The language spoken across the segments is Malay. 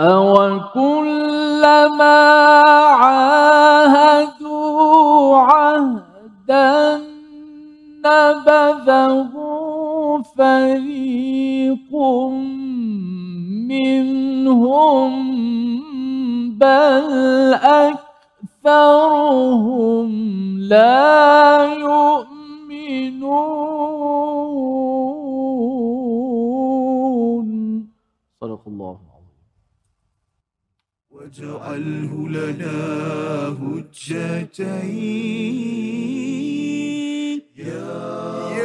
أوكلما عاهدوا عهدا نبذه فريق منهم بل أكثرهم لا يؤمنون. صدق الله. واجعله لنا هجتين. يا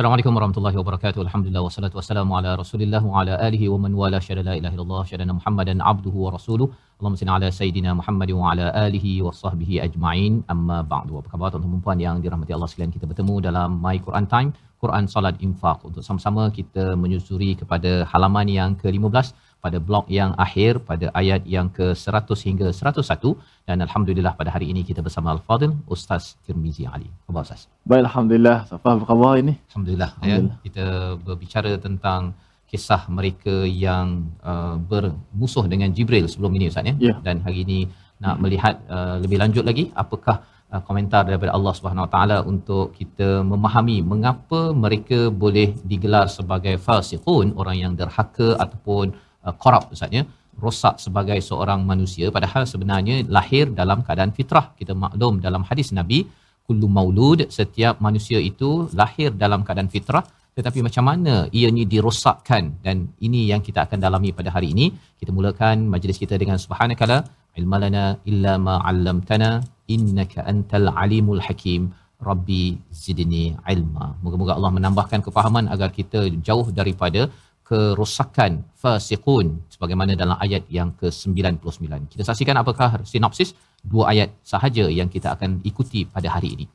Assalamualaikum warahmatullahi wabarakatuh. Alhamdulillah wassalatu wassalamu ala Rasulillah wa ala alihi wa man wala syada la ilaha illallah syadana Muhammadan abduhu wa rasuluh. Allahumma salli ala sayidina Muhammad wa ala alihi wa sahbihi ajma'in. Amma ba'du. Apa khabar tuan-tuan dan puan yang dirahmati Allah sekalian? Kita bertemu dalam My Quran Time, Quran Salat Infaq untuk sama-sama kita menyusuri kepada halaman yang ke-15 pada blok yang akhir pada ayat yang ke-100 hingga 101 dan alhamdulillah pada hari ini kita bersama Al-Fadil Ustaz Tirmizi Ali. Khabar Ustaz? Baik alhamdulillah. Apa khabar ini? Alhamdulillah, ya. Kita berbicara tentang kisah mereka yang uh, bermusuh dengan Jibril sebelum ini Ustaz ya. Ya. Dan hari ini nak melihat uh, lebih lanjut lagi apakah uh, komentar daripada Allah Subhanahu Wa Taala untuk kita memahami mengapa mereka boleh digelar sebagai fasiqun orang yang derhaka ataupun uh, korup Ustaz ya. Rosak sebagai seorang manusia padahal sebenarnya lahir dalam keadaan fitrah. Kita maklum dalam hadis Nabi kullu maulud setiap manusia itu lahir dalam keadaan fitrah. Tetapi macam mana ianya dirosakkan? Dan ini yang kita akan dalami pada hari ini. Kita mulakan majlis kita dengan subhanakala. Ilmalana illa ma 'allamtana innaka antal alimul hakim. Rabbi zidni ilma. Moga-moga Allah menambahkan kefahaman agar kita jauh daripada kerosakan fasiqun sebagaimana dalam ayat yang ke-99. Kita saksikan apakah sinopsis dua ayat sahaja yang kita akan ikuti pada hari ini.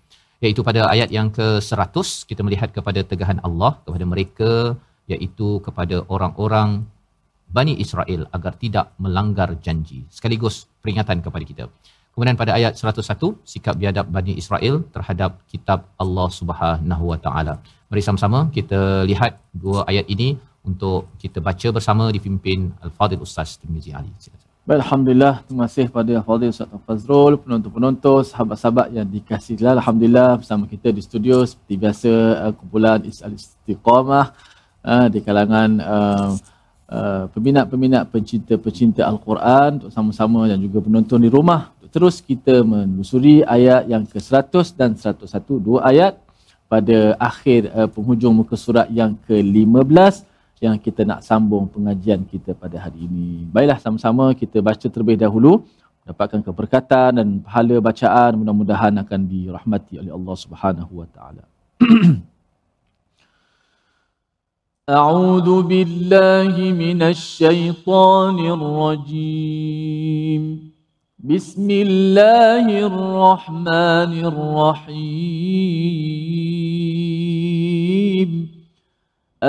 Iaitu pada ayat yang ke-100 kita melihat kepada tegahan Allah kepada mereka iaitu kepada orang-orang Bani Israel agar tidak melanggar janji. Sekaligus peringatan kepada kita. Kemudian pada ayat 101 sikap biadab Bani Israel terhadap kitab Allah Subhanahu Wa Taala. Mari sama-sama kita lihat dua ayat ini untuk kita baca bersama dipimpin Al-Fadhil Ustaz Tirmizi Ali. Baik, Alhamdulillah. Terima kasih pada Fadil Ustaz Fazrul, penonton-penonton, sahabat-sahabat yang dikasihi Allah. Alhamdulillah bersama kita di studio seperti biasa uh, kumpulan Isal Istiqamah uh, di kalangan uh, uh, peminat-peminat pencinta-pencinta Al-Quran untuk sama-sama dan juga penonton di rumah untuk terus kita menelusuri ayat yang ke-100 dan 101 dua ayat pada akhir uh, penghujung muka surat yang ke-15 yang kita nak sambung pengajian kita pada hari ini. Baiklah sama-sama kita baca terlebih dahulu dapatkan keberkatan dan pahala bacaan mudah-mudahan akan dirahmati oleh Allah Subhanahu wa taala. أعوذ بالله من الشيطان الرجيم بسم الله الرحمن الرحيم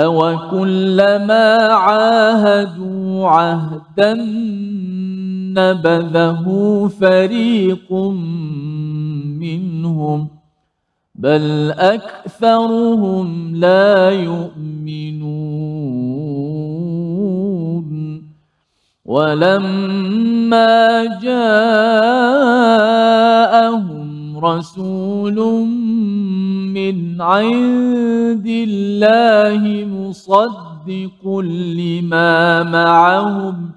أوكلما عاهدوا عهدا نبذه فريق منهم بل أكثرهم لا يؤمنون ولما جاءهم رسول من عند الله مصدق لما معهم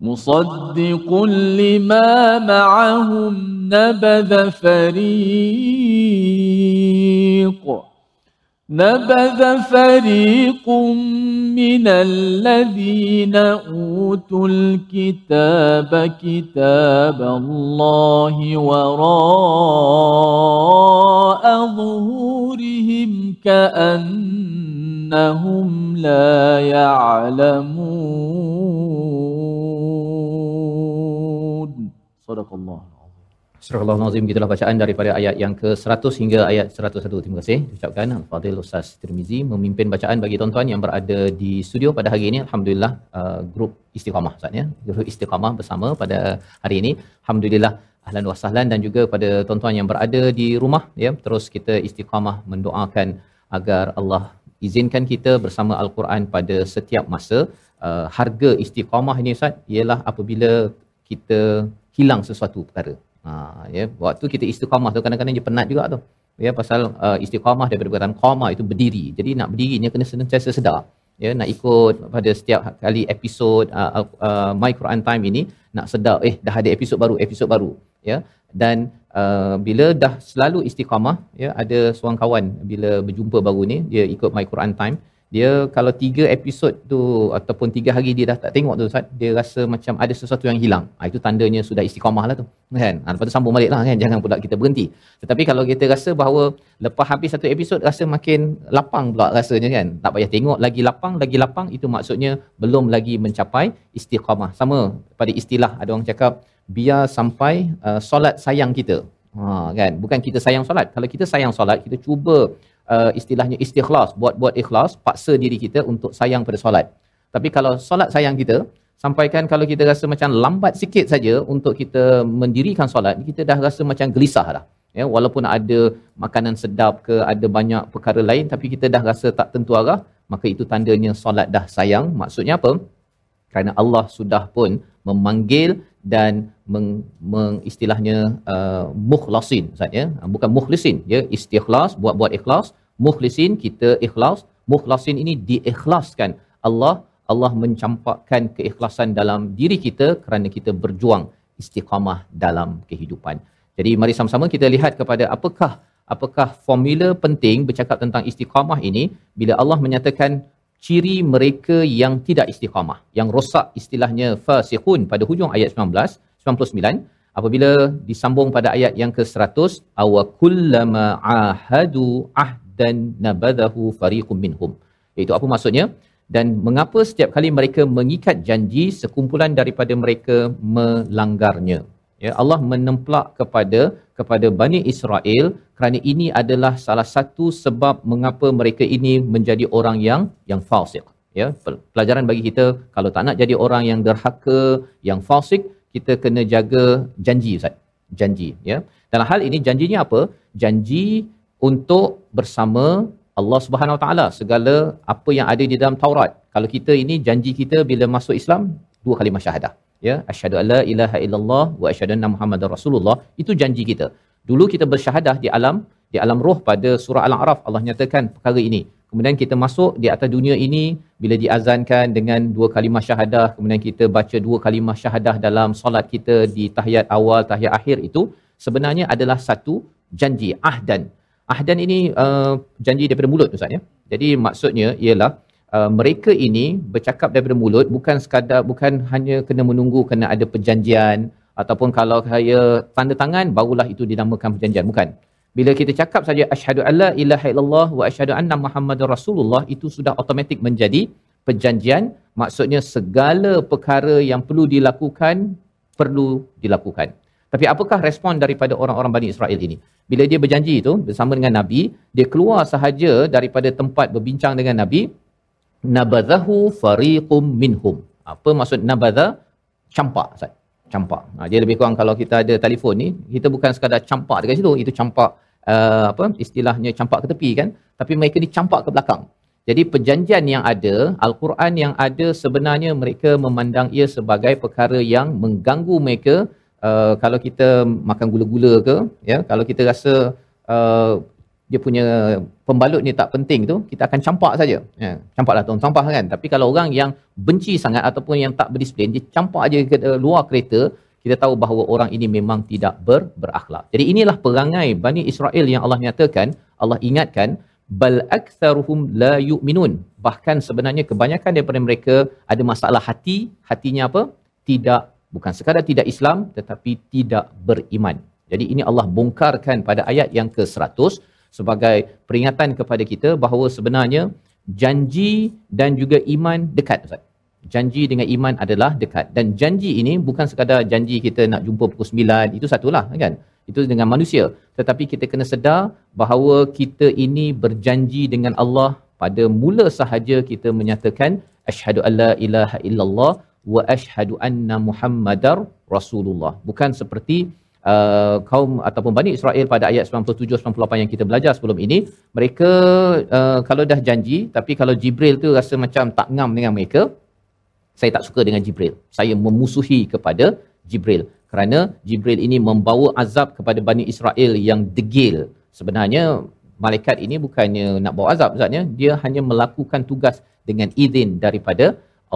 مصدق لما معهم نبذ فريق. نبذ فريق من الذين أوتوا الكتاب كتاب الله وراء ظهورهم كأنهم لا يعلمون. صدق الله. Surah Al-Nazim gitulah bacaan daripada ayat yang ke-100 hingga ayat 101. Terima kasih ucapkan Al-Fadhil Ustaz Tirmizi memimpin bacaan bagi tuan-tuan yang berada di studio pada hari ini. Alhamdulillah uh, grup Istiqamah Ustaz ya. Grup Istiqamah bersama pada hari ini. Alhamdulillah ahlan wa sahlan dan juga pada tuan-tuan yang berada di rumah ya. Terus kita Istiqamah mendoakan agar Allah izinkan kita bersama Al-Quran pada setiap masa. Uh, harga istiqamah ini Ustaz ialah apabila kita hilang sesuatu perkara. Ha, ya, waktu kita istiqamah tu kadang-kadang dia penat juga tu. Ya, pasal uh, istiqamah daripada perkataan qama itu berdiri. Jadi nak berdiri ni kena sentiasa sedar. Ya, nak ikut pada setiap kali episod uh, uh, My Quran Time ini nak sedar eh dah ada episod baru, episod baru. Ya. Dan uh, bila dah selalu istiqamah, ya, ada seorang kawan bila berjumpa baru ni dia ikut My Quran Time dia kalau tiga episod tu ataupun tiga hari dia dah tak tengok tu Ustaz, dia rasa macam ada sesuatu yang hilang. Ha, itu tandanya sudah istiqamah lah tu. Kan? Ha, lepas tu sambung balik lah kan. Jangan pula kita berhenti. Tetapi kalau kita rasa bahawa lepas habis satu episod rasa makin lapang pula rasanya kan. Tak payah tengok lagi lapang, lagi lapang. Itu maksudnya belum lagi mencapai istiqamah. Sama pada istilah ada orang cakap biar sampai uh, solat sayang kita. Ha, kan? Bukan kita sayang solat. Kalau kita sayang solat, kita cuba uh, istilahnya istikhlas, buat-buat ikhlas, paksa diri kita untuk sayang pada solat. Tapi kalau solat sayang kita, sampaikan kalau kita rasa macam lambat sikit saja untuk kita mendirikan solat, kita dah rasa macam gelisah dah. Ya, walaupun ada makanan sedap ke, ada banyak perkara lain, tapi kita dah rasa tak tentu arah, maka itu tandanya solat dah sayang. Maksudnya apa? Kerana Allah sudah pun memanggil dan meng, meng istilahnya uh, mukhlasin Ustaz ya. Bukan mukhlisin ya. Istikhlas buat-buat ikhlas. Mukhlisin kita ikhlas. Mukhlasin ini diikhlaskan. Allah Allah mencampakkan keikhlasan dalam diri kita kerana kita berjuang istiqamah dalam kehidupan. Jadi mari sama-sama kita lihat kepada apakah apakah formula penting bercakap tentang istiqamah ini. Bila Allah menyatakan ciri mereka yang tidak istiqamah yang rosak istilahnya fasiqun pada hujung ayat 19 99 apabila disambung pada ayat yang ke-100 aw kullama ahadu ahdan nabadahu fariqum minhum. Itu apa maksudnya? Dan mengapa setiap kali mereka mengikat janji sekumpulan daripada mereka melanggarnya ya Allah menemplak kepada kepada Bani Israel kerana ini adalah salah satu sebab mengapa mereka ini menjadi orang yang yang fasik. Ya pelajaran bagi kita kalau tak nak jadi orang yang derhaka yang fasik kita kena jaga janji Ustaz. Janji ya. Dalam hal ini janjinya apa? Janji untuk bersama Allah Subhanahu Wa Taala segala apa yang ada di dalam Taurat. Kalau kita ini janji kita bila masuk Islam dua kali syahadah ya asyhadu alla ilaha illallah wa asyhadu anna muhammadar rasulullah. Itu janji kita. Dulu kita bersyahadah di alam di alam roh pada surah al-a'raf Allah nyatakan perkara ini. Kemudian kita masuk di atas dunia ini bila diazankan dengan dua kalimah syahadah kemudian kita baca dua kalimah syahadah dalam solat kita di tahiyat awal tahiyat akhir itu sebenarnya adalah satu janji ahdan. Ahdan ini uh, janji daripada mulut ustaz ya. Jadi maksudnya ialah uh, mereka ini bercakap daripada mulut bukan sekadar bukan hanya kena menunggu kena ada perjanjian ataupun kalau saya tanda tangan barulah itu dinamakan perjanjian. Bukan. Bila kita cakap saja asyhadu alla ilaha illallah wa asyhadu anna muhammadar rasulullah itu sudah automatik menjadi perjanjian. Maksudnya segala perkara yang perlu dilakukan perlu dilakukan. Tapi apakah respon daripada orang-orang Bani Israel ini? Bila dia berjanji itu bersama dengan Nabi, dia keluar sahaja daripada tempat berbincang dengan Nabi, nabadhahu fariqum minhum. Apa maksud nabadha? Campak, Ustaz. Campak. Ha, dia lebih kurang kalau kita ada telefon ni, kita bukan sekadar campak dekat situ, itu campak uh, apa istilahnya campak ke tepi kan, tapi mereka dicampak ke belakang. Jadi perjanjian yang ada, Al-Quran yang ada sebenarnya mereka memandang ia sebagai perkara yang mengganggu mereka uh, kalau kita makan gula-gula ke, ya, kalau kita rasa uh, dia punya pembalut ni tak penting tu kita akan campak saja. Ya campaklah tuan sampah kan. Tapi kalau orang yang benci sangat ataupun yang tak berdisiplin dia campak aja ke luar kereta kita tahu bahawa orang ini memang tidak ber, berakhlak. Jadi inilah perangai Bani Israel yang Allah nyatakan Allah ingatkan bal aktsaruhum la yu'minun. Bahkan sebenarnya kebanyakan daripada mereka ada masalah hati. Hatinya apa? Tidak bukan sekadar tidak Islam tetapi tidak beriman. Jadi ini Allah bongkarkan pada ayat yang ke-100 sebagai peringatan kepada kita bahawa sebenarnya janji dan juga iman dekat Ustaz. Janji dengan iman adalah dekat dan janji ini bukan sekadar janji kita nak jumpa pukul 9 itu satulah kan. itu dengan manusia tetapi kita kena sedar bahawa kita ini berjanji dengan Allah pada mula sahaja kita menyatakan asyhadu alla ilaha illallah wa asyhadu anna muhammadar rasulullah bukan seperti uh, kaum ataupun Bani Israel pada ayat 97 98 yang kita belajar sebelum ini mereka uh, kalau dah janji tapi kalau Jibril tu rasa macam tak ngam dengan mereka saya tak suka dengan Jibril. Saya memusuhi kepada Jibril. Kerana Jibril ini membawa azab kepada Bani Israel yang degil. Sebenarnya malaikat ini bukannya nak bawa azab zatnya dia hanya melakukan tugas dengan izin daripada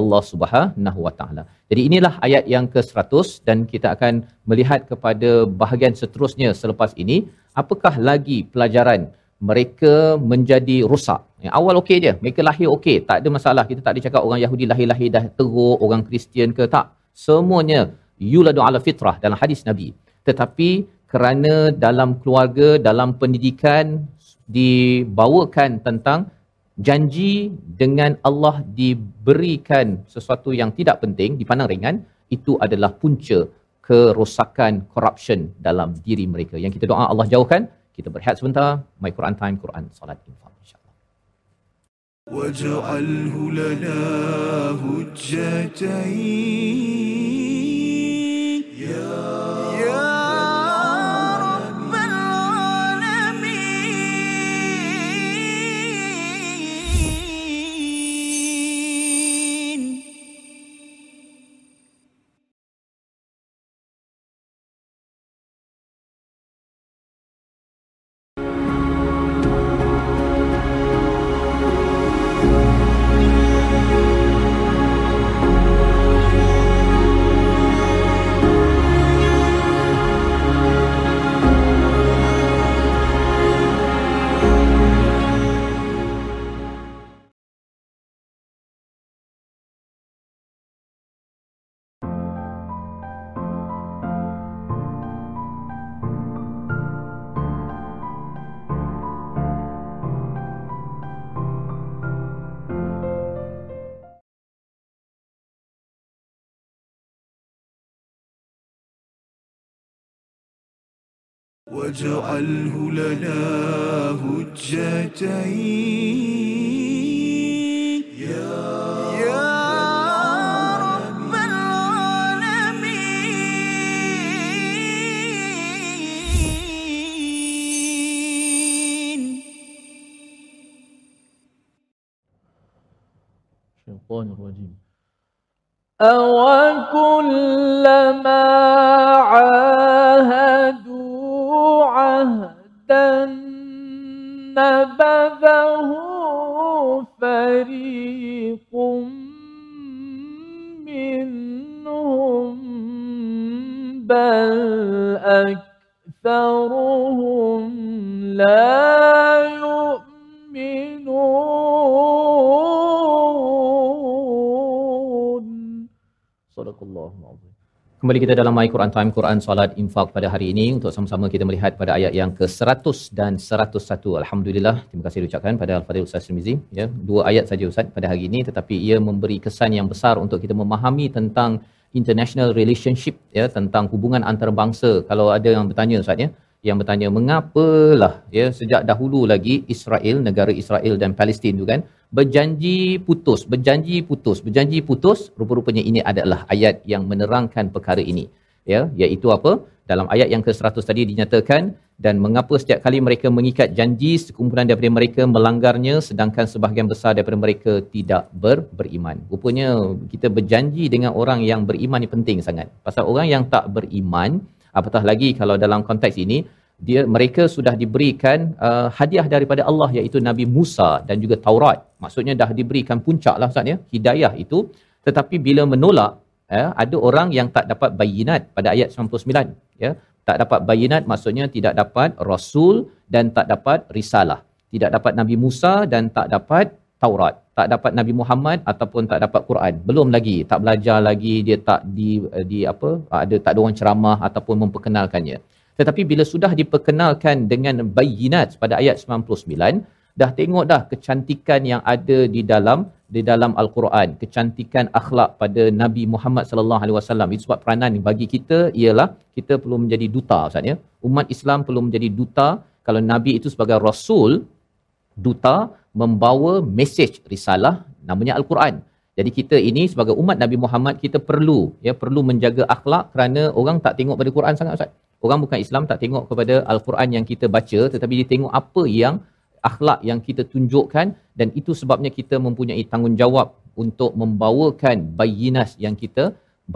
Allah Subhanahu Wa Taala. Jadi inilah ayat yang ke-100 dan kita akan melihat kepada bahagian seterusnya selepas ini apakah lagi pelajaran mereka menjadi rosak. Yang awal okey je, mereka lahir okey, tak ada masalah. Kita tak ada cakap orang Yahudi lahir-lahir dah teruk, orang Kristian ke tak. Semuanya yuladu ala fitrah dalam hadis Nabi. Tetapi kerana dalam keluarga, dalam pendidikan dibawakan tentang janji dengan Allah diberikan sesuatu yang tidak penting dipandang ringan itu adalah punca kerosakan corruption dalam diri mereka. Yang kita doa Allah jauhkan. Kita berehat sebentar. My Quran time Quran solat infak insyaallah. Waj'alhu lana hujjatain واجعله لنا هجتين. يا رب العالمين. الشيطان الرجيم. أوكلما عاهدوا نبذه فريق منهم بل أكثرهم لا يؤمنون. صدق الله العظيم. Kembali kita dalam My Quran Time, Quran Salat Infak pada hari ini untuk sama-sama kita melihat pada ayat yang ke-100 dan 101. Alhamdulillah, terima kasih diucapkan pada Al-Fadhil Ustaz Tirmizi. Ya, dua ayat saja Ustaz pada hari ini tetapi ia memberi kesan yang besar untuk kita memahami tentang international relationship ya tentang hubungan antarabangsa. Kalau ada yang bertanya Ustaz ya, yang bertanya mengapalah ya sejak dahulu lagi Israel, negara Israel dan Palestin tu kan berjanji putus, berjanji putus, berjanji putus, rupa-rupanya ini adalah ayat yang menerangkan perkara ini. Ya, iaitu apa? Dalam ayat yang ke-100 tadi dinyatakan dan mengapa setiap kali mereka mengikat janji sekumpulan daripada mereka melanggarnya sedangkan sebahagian besar daripada mereka tidak ber, beriman. Rupanya kita berjanji dengan orang yang beriman ni penting sangat. Pasal orang yang tak beriman, apatah lagi kalau dalam konteks ini dia mereka sudah diberikan uh, hadiah daripada Allah iaitu Nabi Musa dan juga Taurat. Maksudnya dah diberikan puncaklah Ustaz ya, hidayah itu tetapi bila menolak ya, ada orang yang tak dapat bayinat pada ayat 99 ya. Tak dapat bayinat maksudnya tidak dapat rasul dan tak dapat risalah. Tidak dapat Nabi Musa dan tak dapat Taurat. Tak dapat Nabi Muhammad ataupun tak dapat Quran. Belum lagi, tak belajar lagi, dia tak di di apa? Ada tak ada orang ceramah ataupun memperkenalkannya. Tetapi bila sudah diperkenalkan dengan bayinat pada ayat 99, dah tengok dah kecantikan yang ada di dalam di dalam al-Quran. Kecantikan akhlak pada Nabi Muhammad sallallahu alaihi wasallam. Itu sebab peranan bagi kita ialah kita perlu menjadi duta ustaz ya. Umat Islam perlu menjadi duta. Kalau nabi itu sebagai rasul duta membawa mesej risalah namanya al-Quran. Jadi kita ini sebagai umat Nabi Muhammad kita perlu ya perlu menjaga akhlak kerana orang tak tengok pada Quran sangat ustaz orang bukan Islam tak tengok kepada al-Quran yang kita baca tetapi dia tengok apa yang akhlak yang kita tunjukkan dan itu sebabnya kita mempunyai tanggungjawab untuk membawakan bayinas yang kita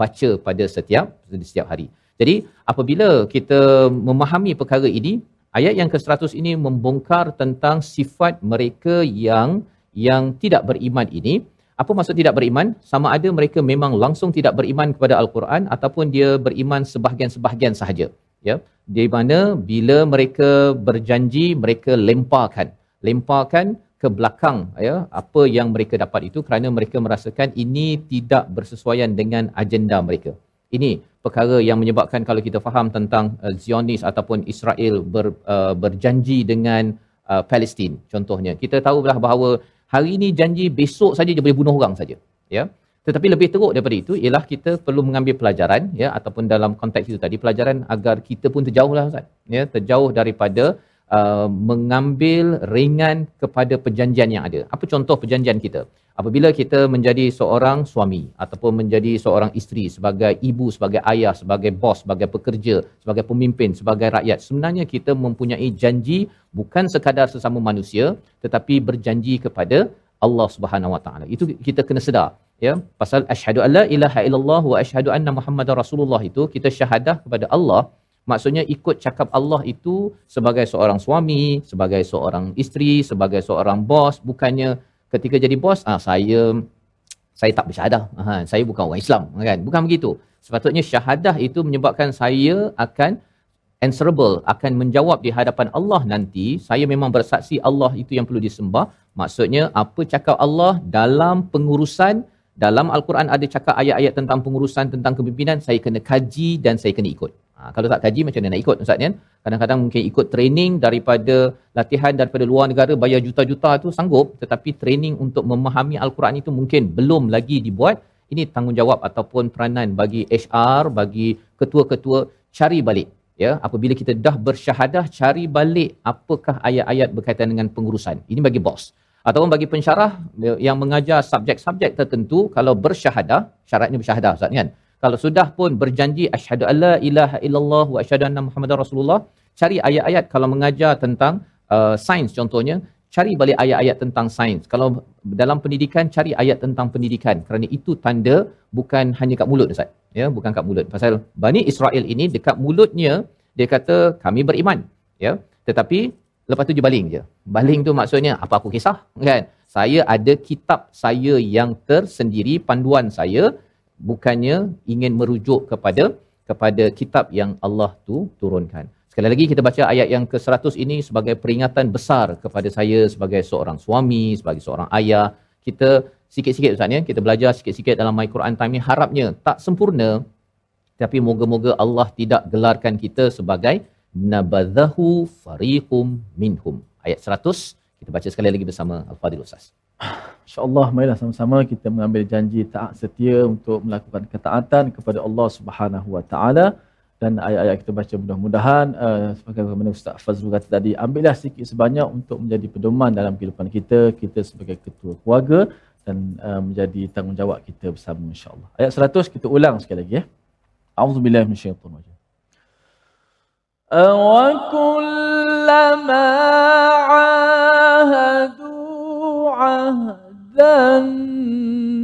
baca pada setiap setiap hari. Jadi apabila kita memahami perkara ini, ayat yang ke-100 ini membongkar tentang sifat mereka yang yang tidak beriman ini. Apa maksud tidak beriman? Sama ada mereka memang langsung tidak beriman kepada Al-Quran ataupun dia beriman sebahagian-sebahagian sahaja. Ya, di mana bila mereka berjanji mereka lemparkan lemparkan ke belakang ya apa yang mereka dapat itu kerana mereka merasakan ini tidak bersesuaian dengan agenda mereka. Ini perkara yang menyebabkan kalau kita faham tentang uh, Zionis ataupun Israel ber, uh, berjanji dengan uh, Palestin contohnya. Kita tahu bahawa hari ini janji besok saja dia boleh bunuh orang saja. Ya. Tetapi lebih teruk daripada itu ialah kita perlu mengambil pelajaran ya ataupun dalam konteks itu tadi pelajaran agar kita pun terjauhlah Ustaz. Ya, terjauh daripada uh, mengambil ringan kepada perjanjian yang ada. Apa contoh perjanjian kita? Apabila kita menjadi seorang suami ataupun menjadi seorang isteri sebagai ibu, sebagai ayah, sebagai bos, sebagai pekerja, sebagai pemimpin, sebagai rakyat, sebenarnya kita mempunyai janji bukan sekadar sesama manusia tetapi berjanji kepada Allah Subhanahu Wa Taala. Itu kita kena sedar ya pasal asyhadu alla ilaha illallah wa asyhadu anna muhammadar rasulullah itu kita syahadah kepada Allah Maksudnya ikut cakap Allah itu sebagai seorang suami, sebagai seorang isteri, sebagai seorang bos, bukannya ketika jadi bos, ah saya saya tak bersyahadah. Ha, saya bukan orang Islam, kan? Bukan begitu. Sepatutnya syahadah itu menyebabkan saya akan answerable, akan menjawab di hadapan Allah nanti. Saya memang bersaksi Allah itu yang perlu disembah. Maksudnya apa cakap Allah dalam pengurusan dalam Al-Quran ada cakap ayat-ayat tentang pengurusan tentang kepimpinan, saya kena kaji dan saya kena ikut. Ha, kalau tak kaji macam mana nak ikut Ustaz kan? Kadang-kadang mungkin ikut training daripada latihan daripada luar negara bayar juta-juta tu sanggup tetapi training untuk memahami Al-Quran itu mungkin belum lagi dibuat. Ini tanggungjawab ataupun peranan bagi HR, bagi ketua-ketua cari balik. Ya, apabila kita dah bersyahadah cari balik apakah ayat-ayat berkaitan dengan pengurusan. Ini bagi bos. Ataupun bagi pensyarah yang mengajar subjek-subjek tertentu kalau bersyahadah, syaratnya bersyahadah Ustaz kan? kalau sudah pun berjanji asyhadu alla ilaha illallah wa asyhadu anna muhammadar rasulullah cari ayat-ayat kalau mengajar tentang uh, sains contohnya cari balik ayat-ayat tentang sains. Kalau dalam pendidikan cari ayat tentang pendidikan. Kerana itu tanda bukan hanya kat mulut ustaz. Ya bukan kat mulut. Pasal Bani Israel ini dekat mulutnya dia kata kami beriman. Ya tetapi lepas tu dia baling je baling tu maksudnya apa aku kisah kan saya ada kitab saya yang tersendiri panduan saya bukannya ingin merujuk kepada kepada kitab yang Allah tu turunkan. Sekali lagi kita baca ayat yang ke-100 ini sebagai peringatan besar kepada saya sebagai seorang suami, sebagai seorang ayah. Kita sikit-sikit Ustaz ya, kita belajar sikit-sikit dalam My Quran Time ni harapnya tak sempurna tapi moga-moga Allah tidak gelarkan kita sebagai nabadhahu fariqum minhum. Ayat 100 kita baca sekali lagi bersama Al-Fadhil Ustaz. InsyaAllah, marilah sama-sama kita mengambil janji taat setia untuk melakukan ketaatan kepada Allah Subhanahu Wa Taala dan ayat-ayat kita baca mudah-mudahan uh, sebagai mana Ustaz Fazrul kata tadi ambillah sikit sebanyak untuk menjadi pedoman dalam kehidupan kita kita sebagai ketua keluarga dan uh, menjadi tanggungjawab kita bersama insya-Allah. Ayat 100 kita ulang sekali lagi ya. Auzubillahi minasyaitonir rajim. أَوَكُلَّمَا عَاهَدُوا عَهْدًا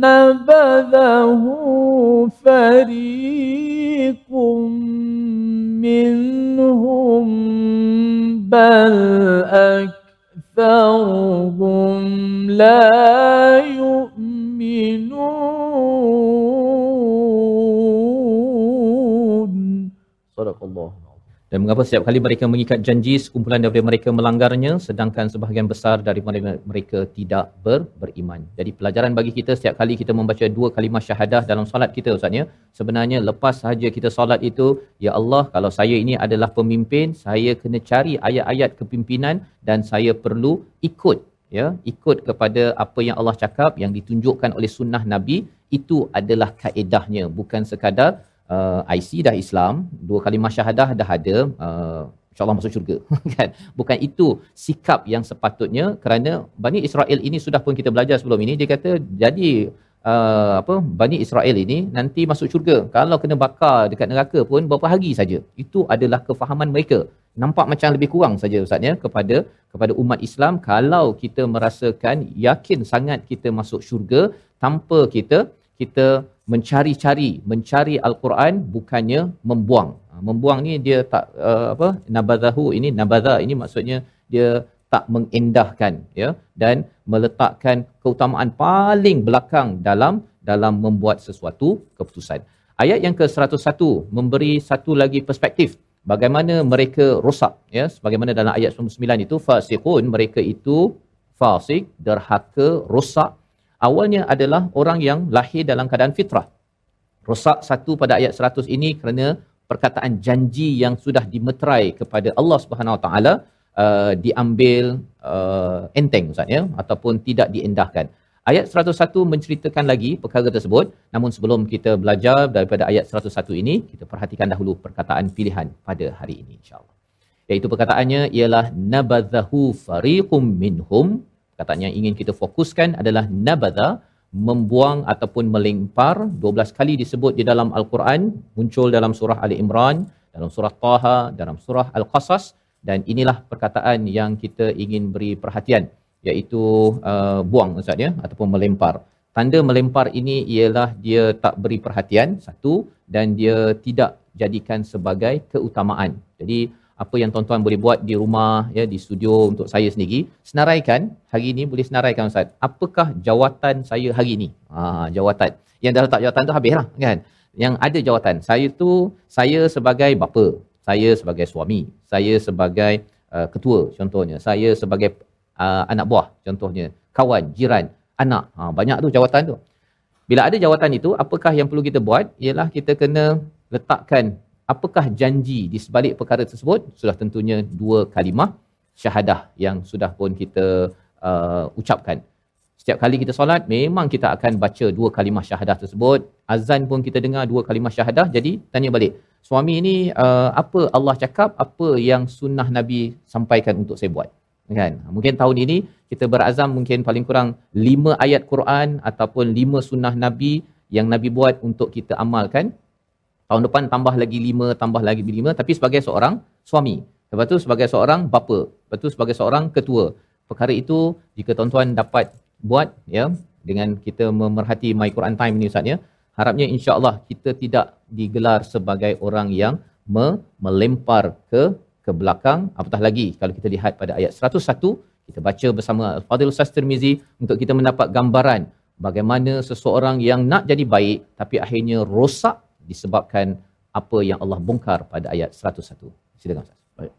نَبَذَهُ فَرِيقٌ مِّنْهُمْ بَلْ أَكْثَرُهُمْ لَا يُؤْمِنُونَ. صدق الله. Dan mengapa setiap kali mereka mengikat janji, sekumpulan daripada mereka melanggarnya, sedangkan sebahagian besar daripada mereka tidak ber, beriman. Jadi pelajaran bagi kita setiap kali kita membaca dua kalimah syahadah dalam solat kita Ustaz ya. Sebenarnya lepas sahaja kita solat itu, Ya Allah, kalau saya ini adalah pemimpin, saya kena cari ayat-ayat kepimpinan dan saya perlu ikut ya ikut kepada apa yang Allah cakap yang ditunjukkan oleh sunnah nabi itu adalah kaedahnya bukan sekadar uh, IC dah Islam dua kalimah syahadah dah ada uh, insyaallah masuk syurga. Kan? Bukan itu sikap yang sepatutnya kerana Bani Israel ini sudah pun kita belajar sebelum ini dia kata jadi uh, apa Bani Israel ini nanti masuk syurga. Kalau kena bakar dekat neraka pun beberapa hari saja. Itu adalah kefahaman mereka. Nampak macam lebih kurang saja ustaz ya kepada kepada umat Islam. Kalau kita merasakan yakin sangat kita masuk syurga tanpa kita kita mencari-cari mencari al-Quran bukannya membuang Ha, membuang ni dia tak uh, apa nabadahu ini nabadha ini maksudnya dia tak mengendahkan ya dan meletakkan keutamaan paling belakang dalam dalam membuat sesuatu keputusan. Ayat yang ke-101 memberi satu lagi perspektif bagaimana mereka rosak ya sebagaimana dalam ayat 99 itu fasiqun mereka itu fasik derhaka rosak awalnya adalah orang yang lahir dalam keadaan fitrah rosak satu pada ayat 100 ini kerana perkataan janji yang sudah dimeterai kepada Allah Subhanahu Wa Taala uh, diambil uh, enteng ustaz ya ataupun tidak diendahkan. Ayat 101 menceritakan lagi perkara tersebut. Namun sebelum kita belajar daripada ayat 101 ini, kita perhatikan dahulu perkataan pilihan pada hari ini insya-Allah. Iaitu perkataannya ialah nabadhahu fariqum minhum. Perkataan yang ingin kita fokuskan adalah nabadha membuang ataupun melempar 12 kali disebut di dalam al-Quran muncul dalam surah Ali Imran dalam surah Taha dalam surah Al-Qasas dan inilah perkataan yang kita ingin beri perhatian iaitu uh, buang ustaz ya ataupun melempar. Tanda melempar ini ialah dia tak beri perhatian satu dan dia tidak jadikan sebagai keutamaan. Jadi apa yang tuan-tuan boleh buat di rumah ya di studio untuk saya sendiri senaraikan hari ini boleh senaraikan ustaz. Apakah jawatan saya hari ini? Ha jawatan. Yang dah letak jawatan tu habislah kan? Yang ada jawatan. Saya tu saya sebagai bapa saya sebagai suami saya sebagai uh, ketua contohnya. Saya sebagai uh, anak buah contohnya. Kawan jiran anak. Ha banyak tu jawatan tu. Bila ada jawatan itu apakah yang perlu kita buat? Ialah kita kena letakkan apakah janji di sebalik perkara tersebut? Sudah tentunya dua kalimah syahadah yang sudah pun kita uh, ucapkan. Setiap kali kita solat memang kita akan baca dua kalimah syahadah tersebut. Azan pun kita dengar dua kalimah syahadah. Jadi tanya balik suami ini uh, apa Allah cakap? Apa yang sunnah nabi sampaikan untuk saya buat? Kan? Mungkin tahun ini kita berazam mungkin paling kurang lima ayat Quran ataupun lima sunnah nabi yang nabi buat untuk kita amalkan tahun depan tambah lagi lima, tambah lagi lima, tapi sebagai seorang suami. Lepas tu sebagai seorang bapa. Lepas tu sebagai seorang ketua. Perkara itu jika tuan-tuan dapat buat ya dengan kita memerhati My Quran Time ini Ustaz ya, harapnya insya-Allah kita tidak digelar sebagai orang yang me- melempar ke ke belakang apatah lagi kalau kita lihat pada ayat 101 kita baca bersama Fadil Ustaz Tirmizi untuk kita mendapat gambaran bagaimana seseorang yang nak jadi baik tapi akhirnya rosak disebabkan apa yang Allah bongkar pada ayat 101. Silakan Ustaz. Baik.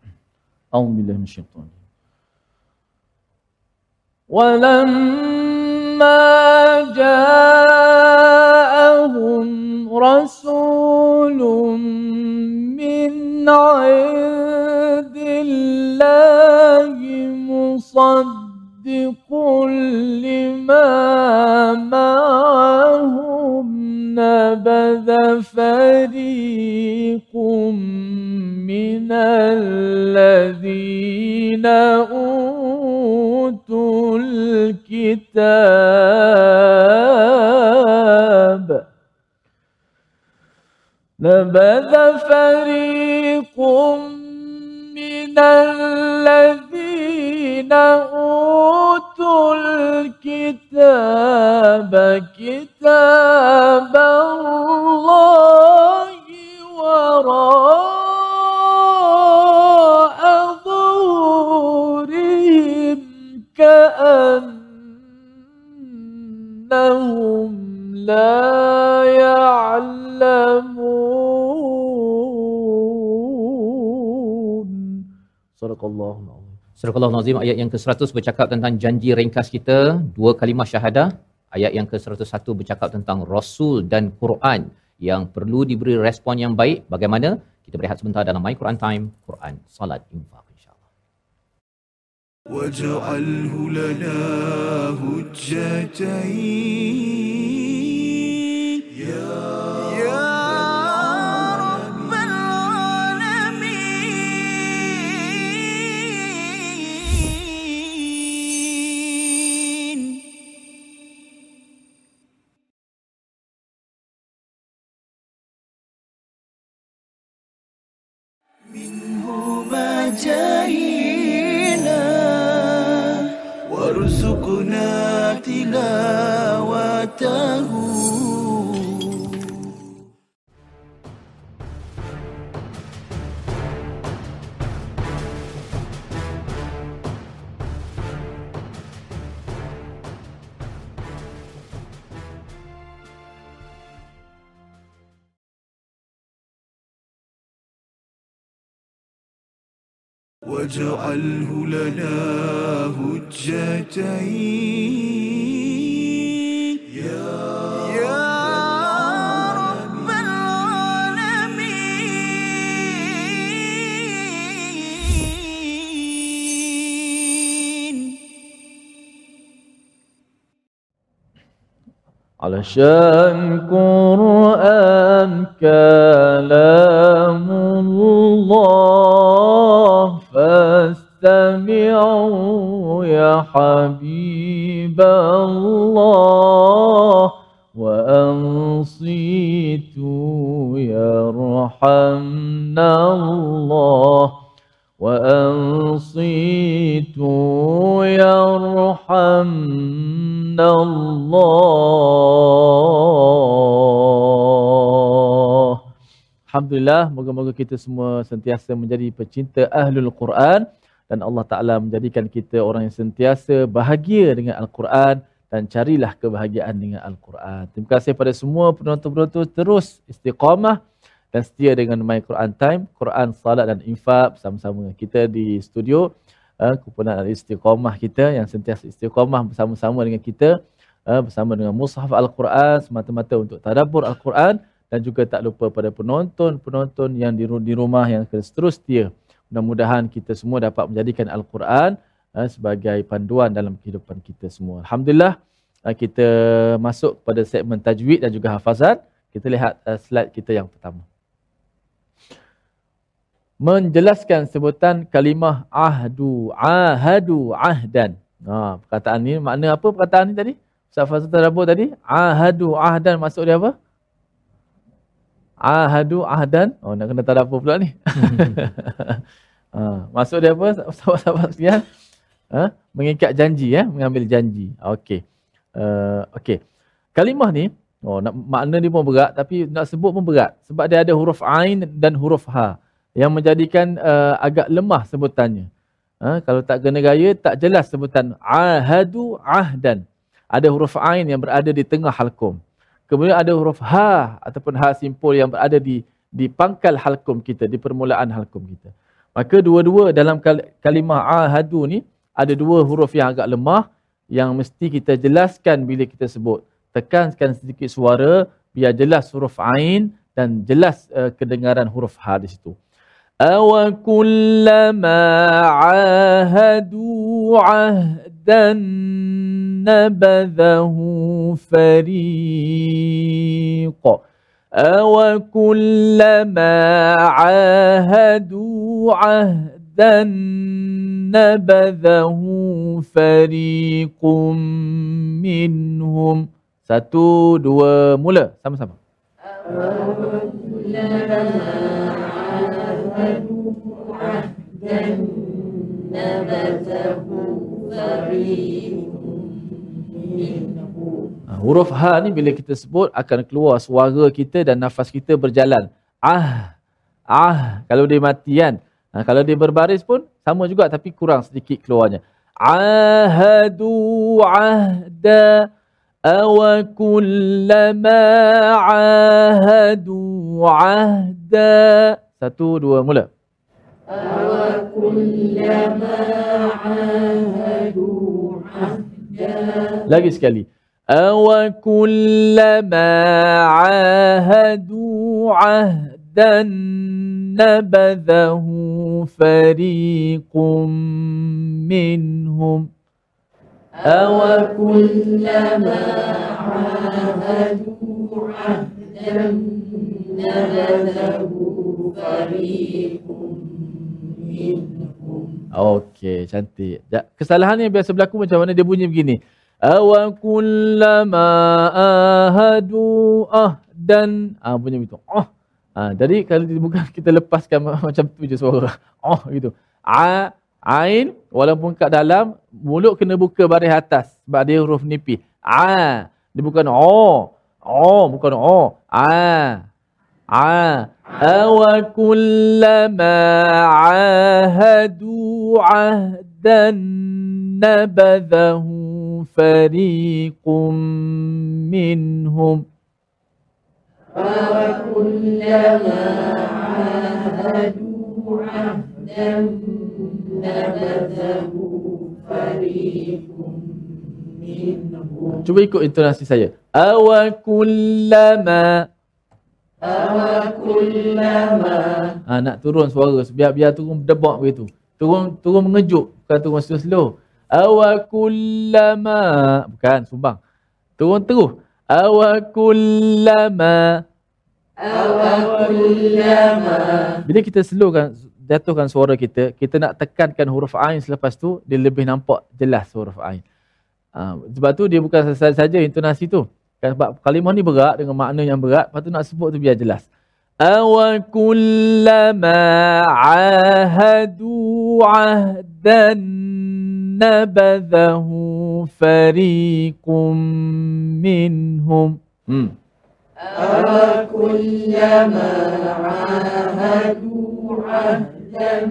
A'udzubillahi minasyaitan. Walamma ja'ahum rasulun min 'indillahi musaddiqun lima ma'a نبذ فريق من الذين أوتوا الكتاب. نبذ فريق من الذين أوتوا الكتاب كتاب الله وراء ظهورهم كأنهم لا يعلمون. صدق الله العظيم. Surah Al-Nazim ayat yang ke-100 bercakap tentang janji ringkas kita, dua kalimah syahadah. Ayat yang ke-101 bercakap tentang Rasul dan Quran yang perlu diberi respon yang baik. Bagaimana? Kita berehat sebentar dalam My Quran Time, Quran, Salat, Infaq. واجعله لنا هجتين يا واجعله لنا هجتين علشان قرآن كلام الله. فاستمعوا يا حبيب الله وأنصتوا يرحمنا الله. وأنصتوا يرحمنا الله. Alhamdulillah, moga-moga kita semua sentiasa menjadi pecinta Ahlul Quran dan Allah Ta'ala menjadikan kita orang yang sentiasa bahagia dengan Al-Quran dan carilah kebahagiaan dengan Al-Quran. Terima kasih pada semua penonton-penonton terus istiqamah dan setia dengan My Quran Time, Quran, Salat dan Infak bersama-sama dengan kita di studio. Uh, kumpulan Al-Istiqamah kita yang sentiasa istiqamah bersama-sama dengan kita uh, bersama dengan Mushaf Al-Quran semata-mata untuk tadabbur Al-Quran dan juga tak lupa pada penonton-penonton yang di, di rumah yang terus setia. Mudah-mudahan kita semua dapat menjadikan Al-Quran uh, sebagai panduan dalam kehidupan kita semua. Alhamdulillah uh, kita masuk pada segmen tajwid dan juga hafazan. Kita lihat uh, slide kita yang pertama. Menjelaskan sebutan kalimah ahdu, ahadu, ahdan. Ha, perkataan ni makna apa perkataan ni tadi? Ustaz Fazal Tadabur tadi? Ahadu, ahdan maksud dia apa? Ahadu, ahdan. Oh nak kena tadabur pula ni. ha, maksud dia apa sahabat-sahabat sekalian? Ha? Mengikat janji ya, mengambil janji. Okey. Uh, okey. Kalimah ni Oh, nak, makna dia pun berat tapi nak sebut pun berat sebab dia ada huruf ain dan huruf ha yang menjadikan uh, agak lemah sebutannya. Ha, kalau tak kena gaya tak jelas sebutan ahadu ahdan. Ada huruf ain yang berada di tengah halkum. Kemudian ada huruf ha ataupun ha simpul yang berada di di pangkal halkum kita, di permulaan halkum kita. Maka dua-dua dalam kalimah ahadu ni ada dua huruf yang agak lemah yang mesti kita jelaskan bila kita sebut tekankan sedikit suara biar jelas huruf ain dan jelas uh, kedengaran huruf ha di situ. Ahadu ahdan nabadahu fariq. Awa kullama ahadu ahdan nabadahu fariqum minhum. Satu, dua, mula. Sama-sama. Ha, huruf ha ni bila kita sebut akan keluar suara kita dan nafas kita berjalan. Ah, ah. Kalau dia mati kan. Ha, kalau dia berbaris pun sama juga tapi kurang sedikit keluarnya. Ahadu ahda. أَوَكُلَّمَا عَاهَدُوا عَهْدًا Satu, dua, mula. Lagi sekali. أَوَكُلَّمَا عَاهَدُوا عَهْدًا نَبَذَهُ فريق منهم أو كلما عاهدوا عهدا نبذه Okey, cantik. Ya, kesalahan yang biasa berlaku macam mana dia bunyi begini. Awam kullama ahadu ah dan ah bunyi begitu. Ah. Oh. ah. jadi kalau dia bukan kita lepaskan macam tu je suara. Ah gitu. A ain walaupun kat dalam mulut kena buka baris atas sebab dia huruf nipis. A dia bukan o. Oh. O oh, bukan o. Oh. A. أوكلما عاهدوا عهدا نبذه فريق منهم. أوكلما عاهدوا عهدا نبذه فريق منهم. شوفوا إيكو إنتوناسي سيئة أوكلما عاهدوا ha, Nak turun suara biar, biar turun berdebak begitu. Turun turun mengejut. Bukan turun slow-slow awakullama bukan sumbang. Turun terus. Awakullama awakullama bila kita slowkan jatuhkan suara kita kita nak tekankan huruf ain selepas tu dia lebih nampak jelas huruf ain. Ha, sebab tu dia bukan saja intonasi tu. kan Kan, sebab kalimah ni berat dengan makna yang berat. Lepas tu nak sebut tu biar jelas. Awa kullama ahadu ahdan nabadahu fariqum minhum. Hmm. Awa kullama ahadu ahdan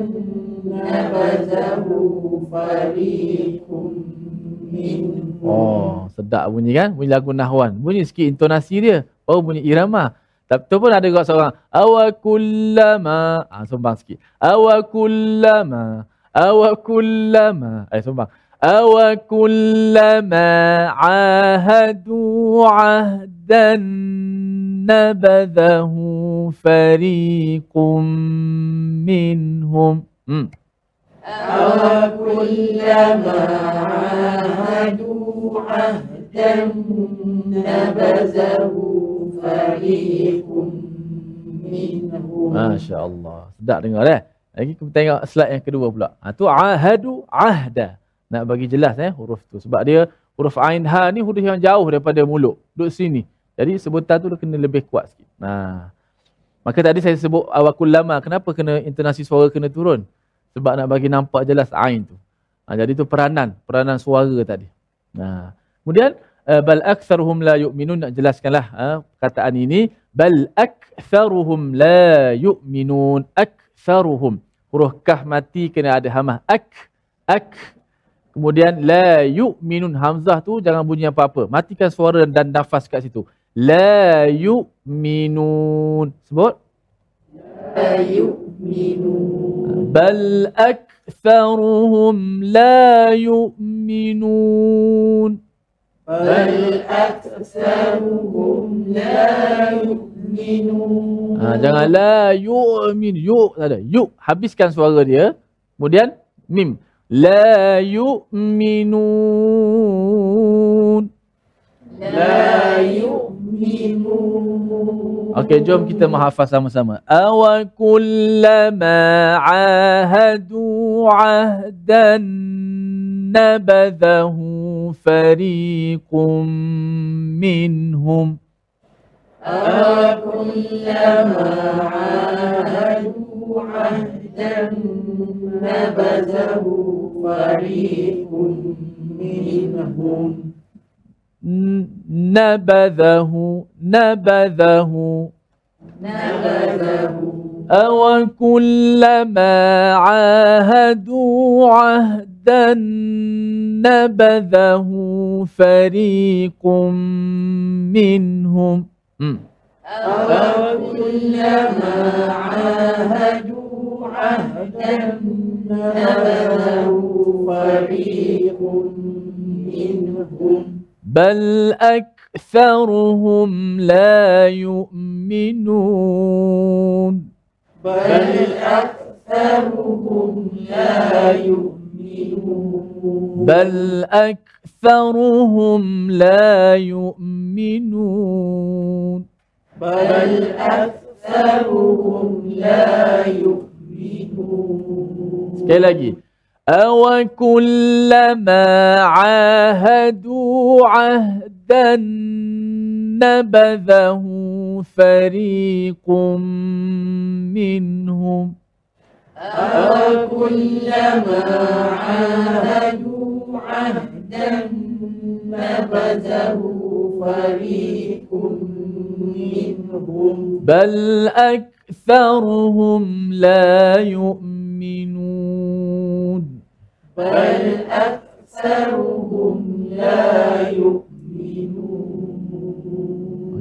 nabadahu fariqum Oh, sedap bunyi kan? Bunyi lagu Nahwan. Bunyi sikit intonasi dia. Baru bunyi irama. Tapi tu pun ada juga seorang. Awakullama. Ah, sumbang sikit. Awakullama. Awakullama. Eh, sumbang. Awakullama ahadu ahdan nabadahu fariqum minhum. Hmm. منهم أو كلما عاهدوا عهدا نبذه فريق منهم ما شاء الله sedap dengar eh lagi kita tengok slide yang kedua pula. Ha, tu ahadu ahda. Nak bagi jelas eh huruf tu. Sebab dia huruf ain ha ni huruf yang jauh daripada mulut. Duduk sini. Jadi sebutan tu dia kena lebih kuat sikit. Nah. Maka tadi saya sebut awakul lama. Kenapa kena intonasi suara kena turun? Sebab nak bagi nampak jelas ain tu. Ha, jadi tu peranan. Peranan suara tadi. Nah. Kemudian uh, bal aktsaruhum la yu'minun nak jelaskanlah ha, perkataan ini bal aktsaruhum la yu'minun aktsaruhum huruf kah mati kena ada hamah ak ak kemudian la yu'minun hamzah tu jangan bunyi apa-apa matikan suara dan nafas kat situ la yu'minun sebut la yu'minun bal aktharuhum la yu'minun bal aktharuhum la yu'minun Ha, jangan la yu'min yu ada. Yu habiskan suara dia. Kemudian mim. La yu'minun. La yu'minun. Okey, jom kita menghafaz sama-sama. Awa kullama ahadu ahdan nabadahu fariqum minhum. أكلما عاهدوا عهدا نبذه فريق منهم نبذه نبذه نبذه أو كلما عاهدوا عهدا نبذه فريق منهم أَوَكُلَّمَا عَاهَدُوا عَهْدًا نَبَذَهُ فَرِيقٌ مِّنْهُمْ بَلْ أكثرهم لا يؤمنون. بل أكثرهم لا يؤمنون. بل أكثرهم لا يؤمنون. بل أكثرهم لا يؤمنون. Sekali lagi أَوَكُلَّمَا عَاهَدُوا عَهْدًا نبذه فريق منهم. أكلما عاهدوا عهدا نبذه فريق منهم. بل أكثرهم لا يؤمنون. بل أكثرهم لا يؤمنون.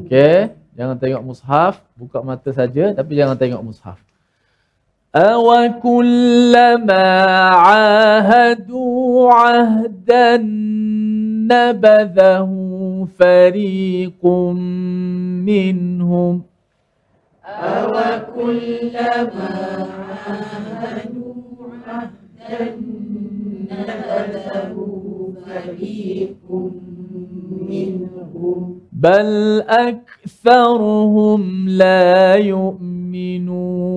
Okey, jangan tengok mushaf, buka mata saja tapi jangan tengok mushaf. أو كلما عاهدوا عهدا نبذه فريق منهم بل أكثرهم لا يؤمنون.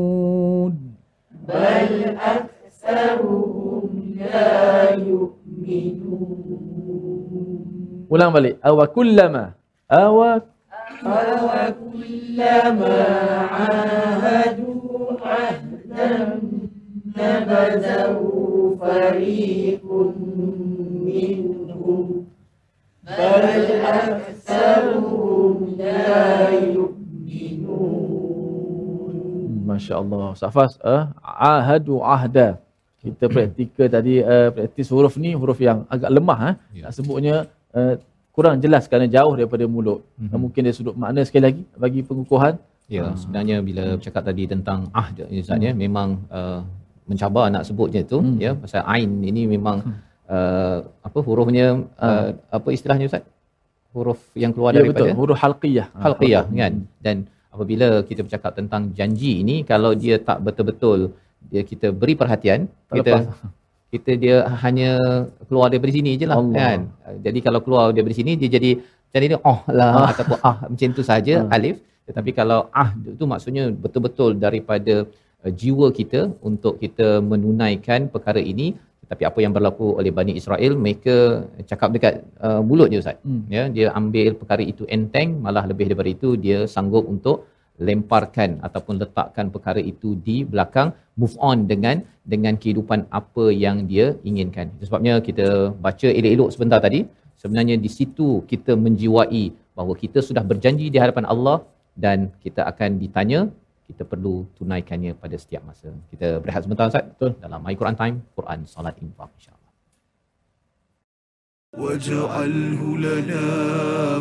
بل أكثرهم لا يؤمنون. ولا مالي أو كلما أو أو كلما عاهدوا عهدا نبذه فريق منهم Masya Allah. Safas, uh, ahadu ahda. Kita praktikal tadi, uh, praktis huruf ni, huruf yang agak lemah. Uh. Ya. Nak sebutnya uh, kurang jelas kerana jauh daripada mulut. Mhm. Uh, mungkin dari sudut makna sekali lagi bagi pengukuhan. Ya, Ah. sebenarnya bila bercakap tadi tentang ahd ni Ustaz ya, memang uh, mencabar nak sebutnya tu Hmm. ya pasal ain ini memang uh, apa hurufnya uh, apa istilahnya Ustaz? Huruf yang keluar. Ya daripada betul, huruf halqiyah. Ah, halqiyah huruf- kan dan apabila kita bercakap tentang janji ini kalau dia tak betul-betul dia kita beri perhatian Tak kita lepas. kita dia hanya keluar daripada sini je lah Allah. kan jadi kalau keluar daripada sini dia jadi jadi dia oh lah Ah. ataupun ah macam tu saja Ah. alif tetapi kalau ah itu maksudnya betul-betul daripada uh, jiwa kita untuk kita menunaikan perkara ini tapi apa yang berlaku oleh Bani Israel mereka cakap dekat uh, mulut je Ustaz. Hmm. ya dia ambil perkara itu enteng malah lebih daripada itu dia sanggup untuk lemparkan ataupun letakkan perkara itu di belakang move on dengan dengan kehidupan apa yang dia inginkan. Itu sebabnya kita baca elok-elok sebentar tadi. Sebenarnya di situ kita menjiwai bahawa kita sudah berjanji di hadapan Allah dan kita akan ditanya kita perlu tunaikannya pada setiap masa. Kita berehat sebentar Ustaz Betul. dalam My Quran Time, Quran Salat Infak insya-Allah. واجعله لنا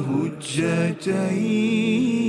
هجتين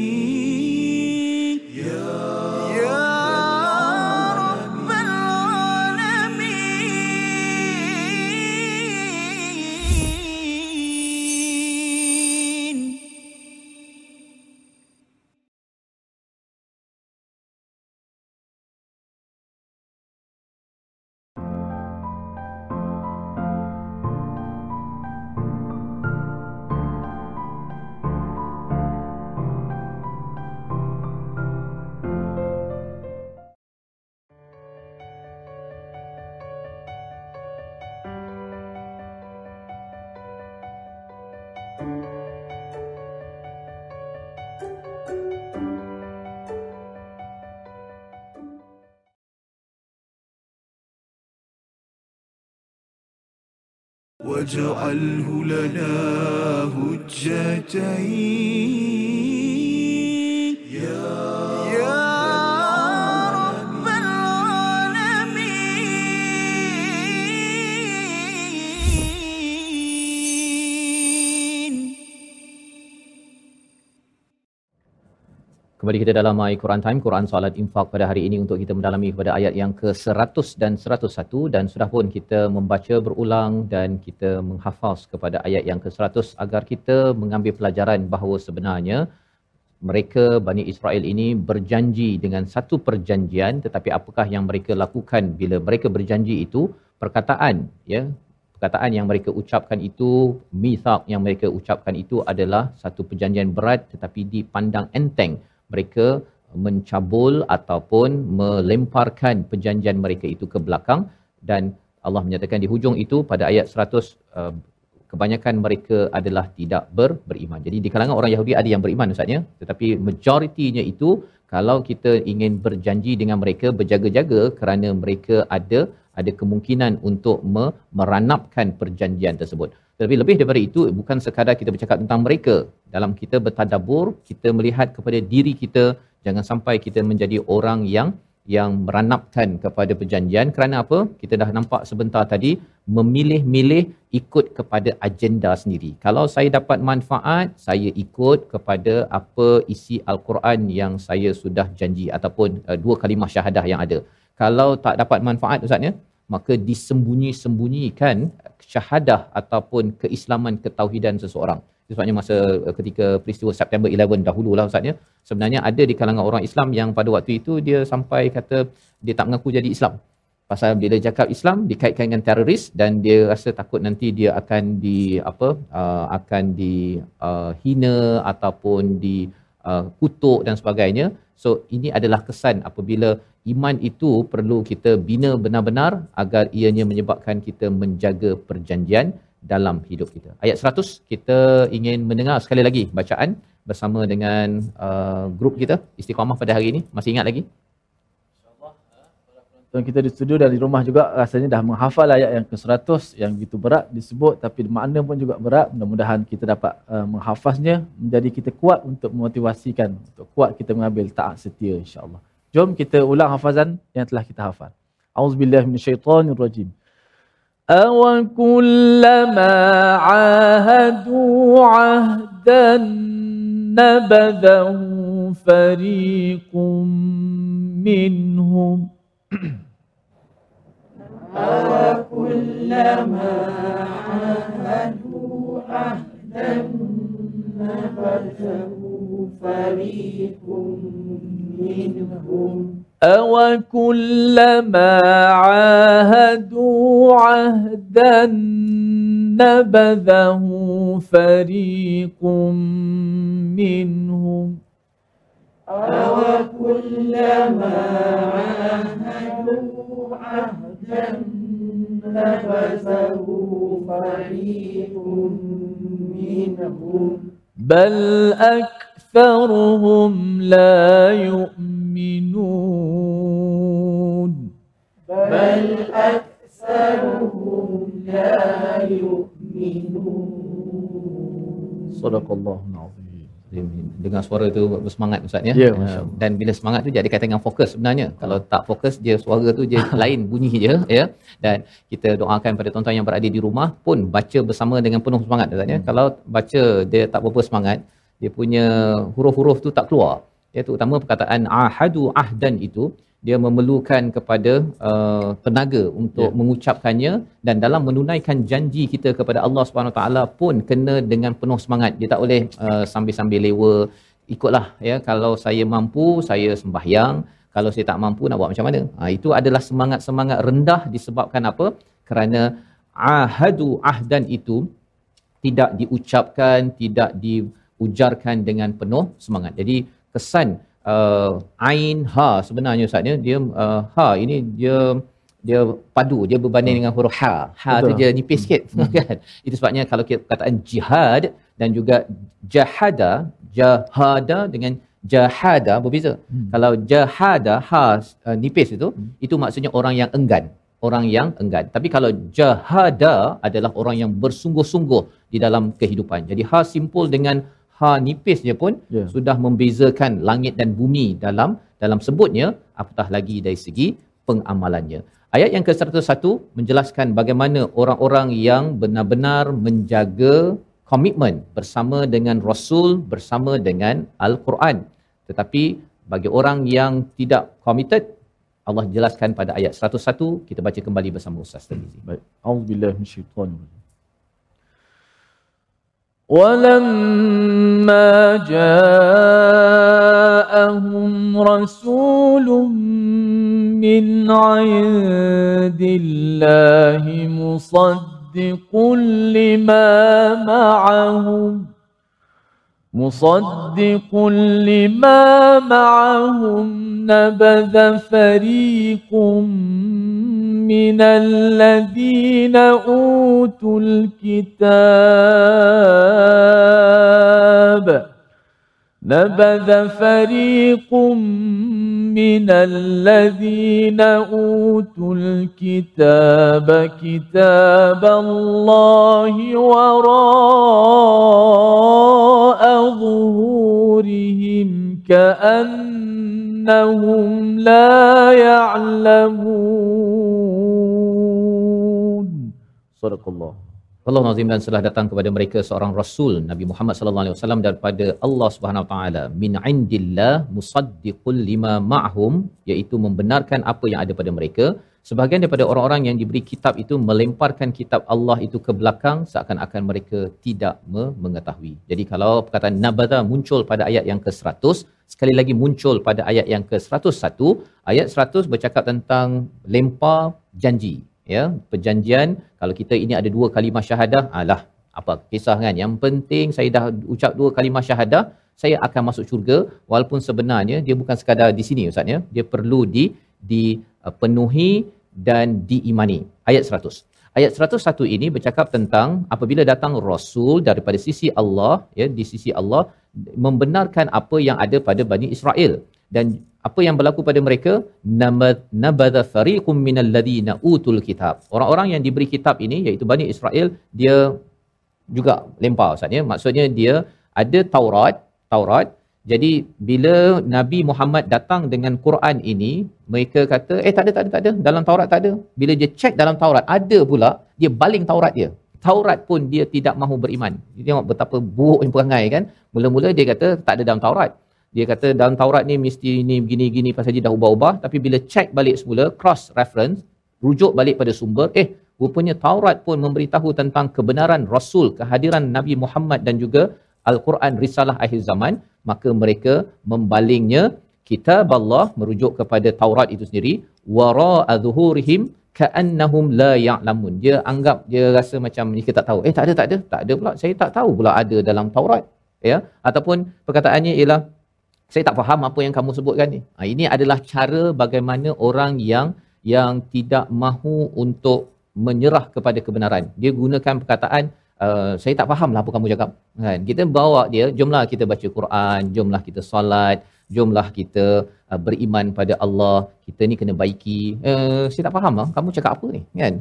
واجعله لنا هجتين. Kembali kita dalam My Quran Time, Quran Salat Infak pada hari ini untuk kita mendalami kepada ayat yang ke-100 dan 101 dan sudah pun kita membaca berulang dan kita menghafaz kepada ayat yang ke-100 agar kita mengambil pelajaran bahawa sebenarnya mereka Bani Israel ini berjanji dengan satu perjanjian. Tetapi apakah yang mereka lakukan bila mereka berjanji itu? Perkataan ya perkataan yang mereka ucapkan itu mithaq yang mereka ucapkan itu adalah satu perjanjian berat tetapi dipandang enteng mereka mencabul ataupun melemparkan perjanjian mereka itu ke belakang dan Allah menyatakan di hujung itu pada ayat 100 uh, kebanyakan mereka adalah tidak ber, beriman. Jadi di kalangan orang Yahudi ada yang beriman Ustaznya tetapi majoritinya itu kalau kita ingin berjanji dengan mereka berjaga-jaga kerana mereka ada ada kemungkinan untuk me- meranapkan perjanjian tersebut. Tetapi lebih daripada itu bukan sekadar kita bercakap tentang mereka. Dalam kita bertadabur, kita melihat kepada diri kita jangan sampai kita menjadi orang yang yang meranapkan kepada perjanjian kerana apa? Kita dah nampak sebentar tadi memilih-milih ikut kepada agenda sendiri. Kalau saya dapat manfaat, saya ikut kepada apa isi al-Quran yang saya sudah janji ataupun uh, dua kalimah syahadah yang ada. Kalau tak dapat manfaat ustaz ya, maka disembunyi-sembunyikan syahadah ataupun keislaman ketauhidan seseorang. Sebabnya masa uh, ketika peristiwa September 11 dahululah ustaz ya, sebenarnya ada di kalangan orang Islam yang pada waktu itu dia sampai kata dia tak mengaku jadi Islam. Pasal bila cakap Islam dikaitkan dengan teroris dan dia rasa takut nanti dia akan di apa uh, akan di uh, hina ataupun di uh, kutuk dan sebagainya. So ini adalah kesan apabila iman itu perlu kita bina benar-benar agar ianya menyebabkan kita menjaga perjanjian dalam hidup kita. Ayat 100 kita ingin mendengar sekali lagi bacaan bersama dengan uh, grup kita Istiqamah pada hari ini. Masih ingat lagi? Tuan kita di studio dan di rumah juga rasanya dah menghafal ayat yang ke-100 yang begitu berat disebut tapi makna pun juga berat. Mudah-mudahan kita dapat uh, menghafaznya menjadi kita kuat untuk memotivasikan untuk kuat kita mengambil taat setia insya-Allah. Jom kita ulang hafazan yang telah kita hafal. Auzubillahi minasyaitonirrajim. أو كلما عاهدوا عهدا نبذه فريق منهم أو كلما عاهدوا عهدا نبذه فريق منهم أو كلما عاهدوا عهدا نفسه فريق منهم بل أكثرهم لا يؤمنون بل أكثرهم لا يؤمنون صدق الله العظيم. Dengar suara tu bersemangat Ustaz ya. Ya, Uh, Masya Allah. Dan bila semangat tu jadi kaitan dengan fokus sebenarnya. Kalau tak fokus dia suara tu je lain bunyi je ya. Dan kita doakan pada tuan-tuan yang berada di rumah pun baca bersama dengan penuh semangat Ustaz ya. Kalau baca dia tak berapa semangat, dia punya huruf-huruf tu tak keluar. Ya terutama perkataan ahadu ahdan itu dia memerlukan kepada uh, tenaga untuk Ya. mengucapkannya dan dalam menunaikan janji kita kepada Allah Subhanahu taala pun kena dengan penuh semangat. Dia tak boleh uh, sambil-sambil lewa. Ikutlah ya. Kalau saya mampu saya sembahyang. Kalau saya tak mampu nak buat macam mana? Ha, itu adalah semangat-semangat rendah disebabkan apa? Kerana ahadu ahdan itu tidak diucapkan tidak diujarkan dengan penuh semangat. Jadi kesan uh, ain ha sebenarnya ustaz ya dia uh, ha ini dia dia padu dia berbanding dengan huruf ha. Ha tu dia nipis sikit kan? Itu sebabnya kalau kita perkataan jihad dan juga jahada jahada dengan jahada berbeza. Hmm. kalau jahada ha uh, nipis itu Hmm. itu maksudnya orang yang enggan orang yang enggan. Tapi kalau jahada adalah orang yang bersungguh-sungguh di dalam kehidupan. Jadi ha simpul dengan ha nipisnya pun Ya. sudah membezakan langit dan bumi dalam dalam sebutnya apatah lagi dari segi pengamalannya. Ayat yang ke-101 menjelaskan bagaimana orang-orang yang benar-benar menjaga komitmen bersama dengan Rasul, bersama dengan Al-Quran. Tetapi bagi orang yang tidak committed, Allah jelaskan pada ayat 101, kita baca kembali bersama Ustaz Tirmizi. Baik. Auzubillahi minasyaitonir rajim. ولما جاءهم رسول من عند الله مصدق لما معهم مصدق لما معهم نبذ فريق من الذين أوتوا الكتاب. نبذ فريق من الذين أوتوا الكتاب كتاب الله وراء ظهورهم كأنهم لا يعلمون. Sadaqallah. Allah Nazim dan telah datang kepada mereka seorang Rasul Nabi Muhammad sallallahu alaihi wasallam daripada Allah Subhanahu Wa taala min indillah musaddiqul lima ma'hum iaitu membenarkan apa yang ada pada mereka. Sebahagian daripada orang-orang yang diberi kitab itu melemparkan kitab Allah itu ke belakang seakan-akan mereka tidak mengetahui. Jadi kalau perkataan nabada muncul pada ayat yang ke-100 sekali lagi muncul pada ayat yang ke-101 ayat 100 bercakap tentang lempar janji ya perjanjian kalau kita ini ada dua kalimah syahadah alah apa kisah kan? Yang penting saya dah ucap dua kalimah syahadah saya akan masuk syurga. Walaupun sebenarnya dia bukan sekadar di sini ustaz ya. Dia perlu di dipenuhi dan diimani. Ayat 100 ayat 101 ini bercakap tentang apabila datang rasul daripada sisi Allah ya di sisi Allah membenarkan apa yang ada pada Bani Israel. Dan apa yang berlaku pada mereka? Nabadha fariqum minal ladina utul kitab. Orang-orang yang diberi kitab ini iaitu Bani Israel dia juga lempar ustaz ya. Maksudnya dia ada Taurat Taurat. Jadi bila Nabi Muhammad datang dengan Quran ini mereka kata eh tak ada tak ada tak ada. Dalam Taurat tak ada. Bila dia cek dalam Taurat ada pula dia baling Taurat dia. Taurat pun dia tidak mahu beriman. Dia tengok betapa buruknya perangai kan. Mula-mula dia kata tak ada dalam Taurat dia kata dalam Taurat ni mesti ni begini-gini pasal dia dah ubah-ubah. Tapi bila check balik semula cross reference rujuk balik pada sumber eh rupanya Taurat pun memberitahu tentang kebenaran rasul kehadiran Nabi Muhammad dan juga al-Quran risalah akhir zaman. Maka mereka membalingnya kitab Allah merujuk kepada Taurat itu sendiri wara adzuhurihim ka'annahum la ya'lamun. Dia anggap dia rasa macam mereka tak tahu. Eh tak ada tak ada tak ada pula. Saya tak tahu pula ada dalam Taurat. Ya ataupun perkataannya ialah saya tak faham apa yang kamu sebutkan ni. Ha, ini adalah cara bagaimana orang yang yang tidak mahu untuk menyerah kepada kebenaran. Dia gunakan perkataan uh, saya tak faham lah apa kamu cakap. Kan? Kita bawa dia, jomlah kita baca Quran, jomlah kita solat, jomlah kita uh, beriman pada Allah. Kita ni kena baiki. Uh, saya tak faham lah kamu cakap apa ni. Kan?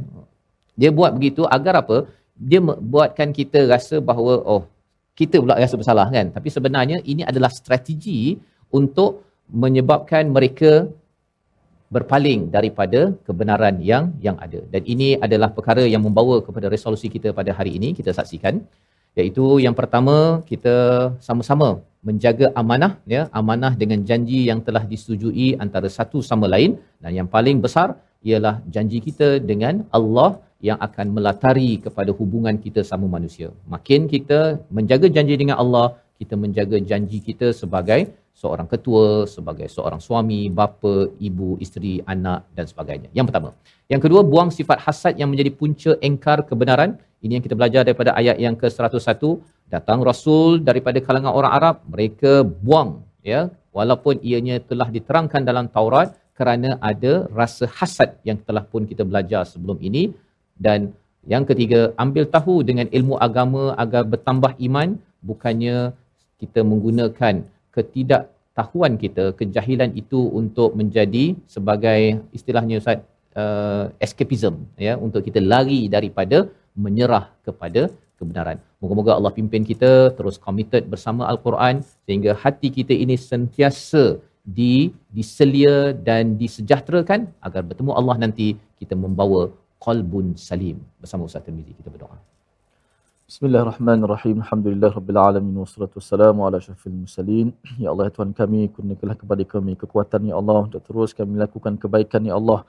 Dia buat begitu agar apa? Dia buatkan kita rasa bahawa oh kita pula rasa bersalah kan. Tapi sebenarnya ini adalah strategi untuk menyebabkan mereka berpaling daripada kebenaran yang yang ada. Dan ini adalah perkara yang membawa kepada resolusi kita pada hari ini kita saksikan. Iaitu yang pertama kita sama-sama menjaga amanah ya amanah dengan janji yang telah disetujui antara satu sama lain. Dan yang paling besar ialah janji kita dengan Allah yang akan melatari kepada hubungan kita sama manusia. Makin kita menjaga janji dengan Allah, kita menjaga janji kita sebagai seorang ketua, sebagai seorang suami, bapa, ibu, isteri, anak dan sebagainya. Yang pertama. Yang kedua, buang sifat hasad yang menjadi punca engkar kebenaran. Ini yang kita belajar daripada ayat yang ke-101. Datang Rasul daripada kalangan orang Arab, mereka buang. ya Walaupun ianya telah diterangkan dalam Taurat, kerana ada rasa hasad yang telah pun kita belajar sebelum ini dan yang ketiga ambil tahu dengan ilmu agama agar bertambah iman bukannya kita menggunakan ketidaktahuan kita kejahilan itu untuk menjadi sebagai istilahnya Ustaz uh, escapism ya untuk kita lari daripada menyerah kepada kebenaran. Moga-moga Allah pimpin kita terus committed bersama al-Quran sehingga hati kita ini sentiasa di diselia dan disejahterakan agar bertemu Allah nanti kita membawa qalbun salim bersama Ustaz Tirmizi kita berdoa. Bismillahirrahmanirrahim. Alhamdulillah rabbil alamin wassalatu wassalamu ala asyrafil mursalin. Ya Allah ya Tuhan kami, kurniakanlah kepada kami kekuatan ya Allah untuk terus kami lakukan kebaikan ya Allah.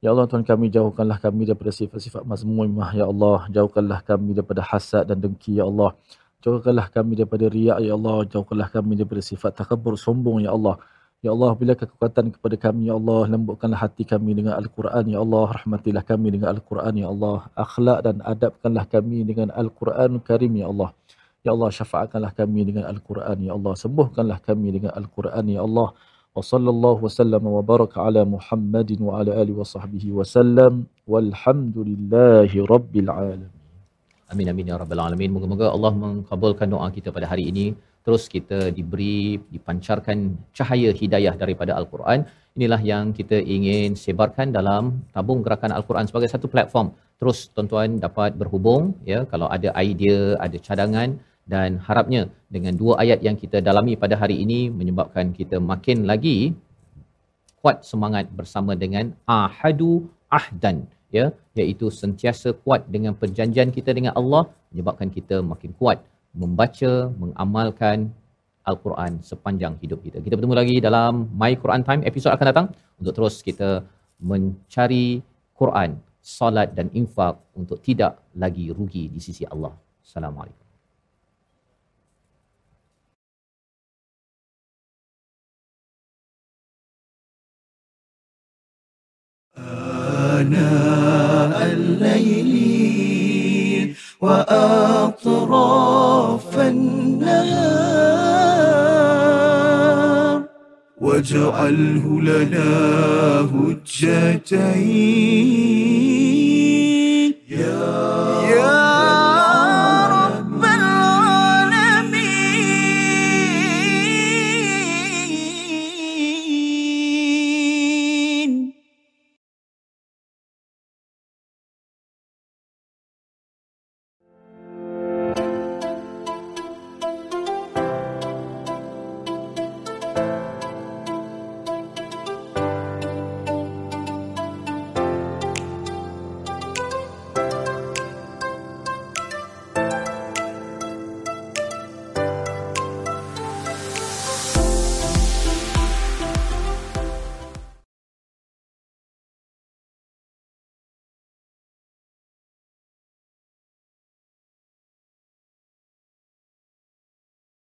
Ya Allah Tuhan kami jauhkanlah kami daripada sifat-sifat mazmumah ya Allah. Jauhkanlah kami daripada hasad dan dengki ya Allah. Jauhkanlah kami daripada riak ya Allah. Jauhkanlah kami daripada sifat takabur sombong ya Allah. Ya Allah, bila kekuatan kepada kami, Ya Allah, lembutkanlah hati kami dengan Al-Quran, Ya Allah, rahmatilah kami dengan Al-Quran, Ya Allah, akhlak dan adabkanlah kami dengan Al-Quran Karim, Ya Allah. Ya Allah, syafaatkanlah kami dengan Al-Quran, Ya Allah, sembuhkanlah kami dengan Al-Quran, Ya Allah. Wa sallallahu wa sallam wa baraka ala Muhammadin wa ala alihi wa sahbihi wa sallam. Walhamdulillahi rabbil alamin. Amin amin ya rabbal alamin. Moga-moga Allah mengabulkan doa kita pada hari ini. Terus kita diberi dipancarkan cahaya hidayah daripada al-Quran. Inilah yang kita ingin sebarkan dalam tabung gerakan al-Quran sebagai satu platform. Terus tuan-tuan dapat berhubung ya kalau ada idea, ada cadangan dan harapnya dengan dua ayat yang kita dalami pada hari ini menyebabkan kita makin lagi kuat semangat bersama dengan ahadu ahdan ya iaitu sentiasa kuat dengan perjanjian kita dengan Allah menyebabkan kita makin kuat membaca mengamalkan al-Quran sepanjang hidup kita. Kita bertemu lagi dalam My Quran Time episod akan datang untuk terus kita mencari Quran, solat dan infak untuk tidak lagi rugi di sisi Allah. Assalamualaikum. آناء الليل وأطراف النهار. واجعله لنا هجتين. يا, يا